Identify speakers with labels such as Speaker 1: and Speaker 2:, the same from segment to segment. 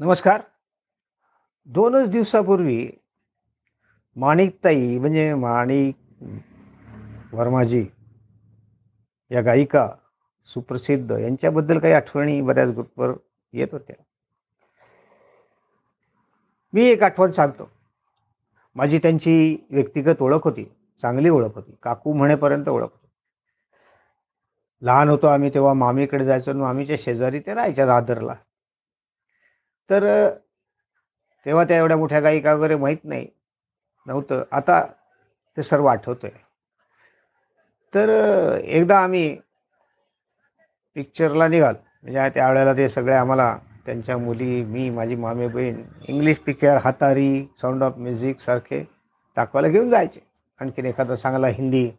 Speaker 1: नमस्कार. दोनच दिवसापूर्वी माणिकताई म्हणजे माणिक वर्माजी या गायिका सुप्रसिद्ध यांच्याबद्दल काही आठवणी बऱ्याच ग्रुपवर येत होत्या. मी एक आठवण सांगतो. माझी त्यांची व्यक्तिगत ओळख होती चांगली ओळख होती काकू म्हणेपर्यंत ओळख होती. लहान होतो आम्ही तेव्हा मामीकडे जायचो आणि मामीच्या शेजारी ते राहायच्या दादरला. तर तेव्हा त्या एवढ्या मोठ्या गायिका वगैरे माहीत नाही. नव्हतं. आता ते सर्व आठवतंय. तर एकदा आम्ही पिक्चरला निघाल. म्हणजे त्यावेळेला ते सगळे आम्हाला त्यांच्या मुली मी माझी मामी बहीण English picture Hatari Sound of Music सारखे दाखवायला घेऊन जायचे. आणखीन एखादा चांगला हिंदी.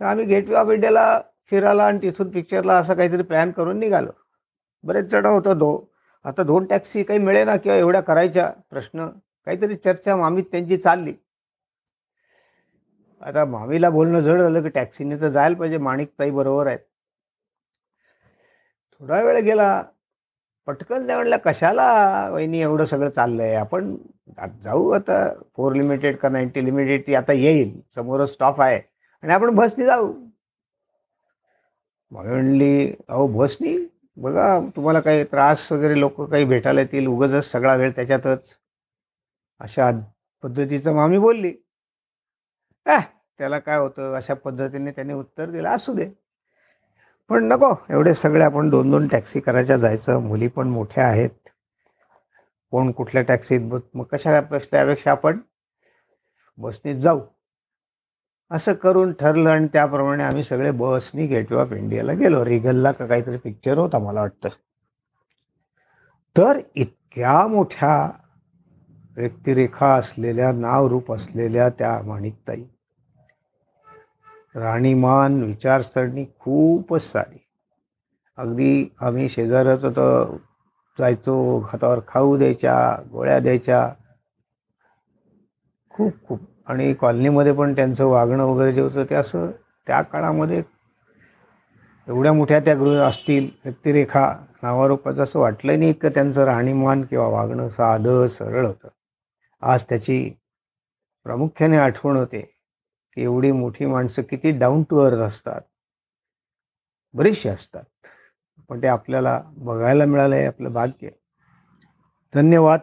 Speaker 1: तर आम्ही गेटवे ऑफ इंडियाला फिरायला आणि तिथून पिक्चरला असं काहीतरी प्लॅन करून निघालो. बरेच जण होता दो आता दोन टॅक्सी काही मिळेना किंवा एवढ्या करायच्या प्रश्न काहीतरी चर्चा मामीत त्यांची चालली. आता मामीला बोलणं जड झालं की टॅक्सीने तर जायला पाहिजे माणिकताई बरोबर आहेत. थोडा वेळ गेला पटकन त्या म्हणल्या कशाला वहिनी एवढं सगळं चाललंय? आपण जाऊ आता फोर लिमिटेड का नाईन्टी लिमिटेड ती आता येईल समोरच स्टॉप आहे आणि आपण बसने जाऊ. मग म्हणली अहो बसनी बघा तुम्हाला काही त्रास वगैरे लोक काही भेटायला येतील उगाचच सगळा वेळ त्याच्यातच. अशा पद्धतीचं मामी बोलली. "अह, त्याला काय होतं? अशा पद्धतीने त्याने उत्तर दिलं असू दे. पण नको एवढे सगळे आपण दोन दोन टॅक्सी करायच्या जायचं. मुली पण मोठ्या आहेत. कोण कुठल्या टॅक्सीत बस मग कशा प्रश्नापेक्षा आपण बसनीत जाऊ. असं करून ठरलं आणि त्याप्रमाणे आम्ही सगळे बसनी गेटवे ऑफ इंडियाला गेलो. रिगलला का काहीतरी पिक्चर होता मला वाटतं. तर इतक्या मोठ्या व्यक्तिरेखा असलेल्या नावरूप असलेल्या त्या माणिकताई. राणीमान विचारसरणी खूपच सारी. अगदी आम्ही शेजारच होतं जायचो हातावर खाऊ द्यायच्या गोळ्या द्यायच्या. खूप खूप. आणि कॉलनीमध्ये पण त्यांचं वागणं वगैरे जे होतं ते असं त्या काळामध्ये एवढ्या मोठ्या त्या गृह असतील व्यक्तिरेखा नावारूपाचं असं वाटलं नाही इतकं त्यांचं राहणीमान किंवा वागणं साधं सरळ होतं. आज त्याची प्रामुख्याने आठवण होते की एवढी मोठी माणसं किती डाऊन टू अर्थ असतात. बरीचशी असतात. पण ते आपल्याला बघायला मिळालं आहे आपलं भाग्य. धन्यवाद.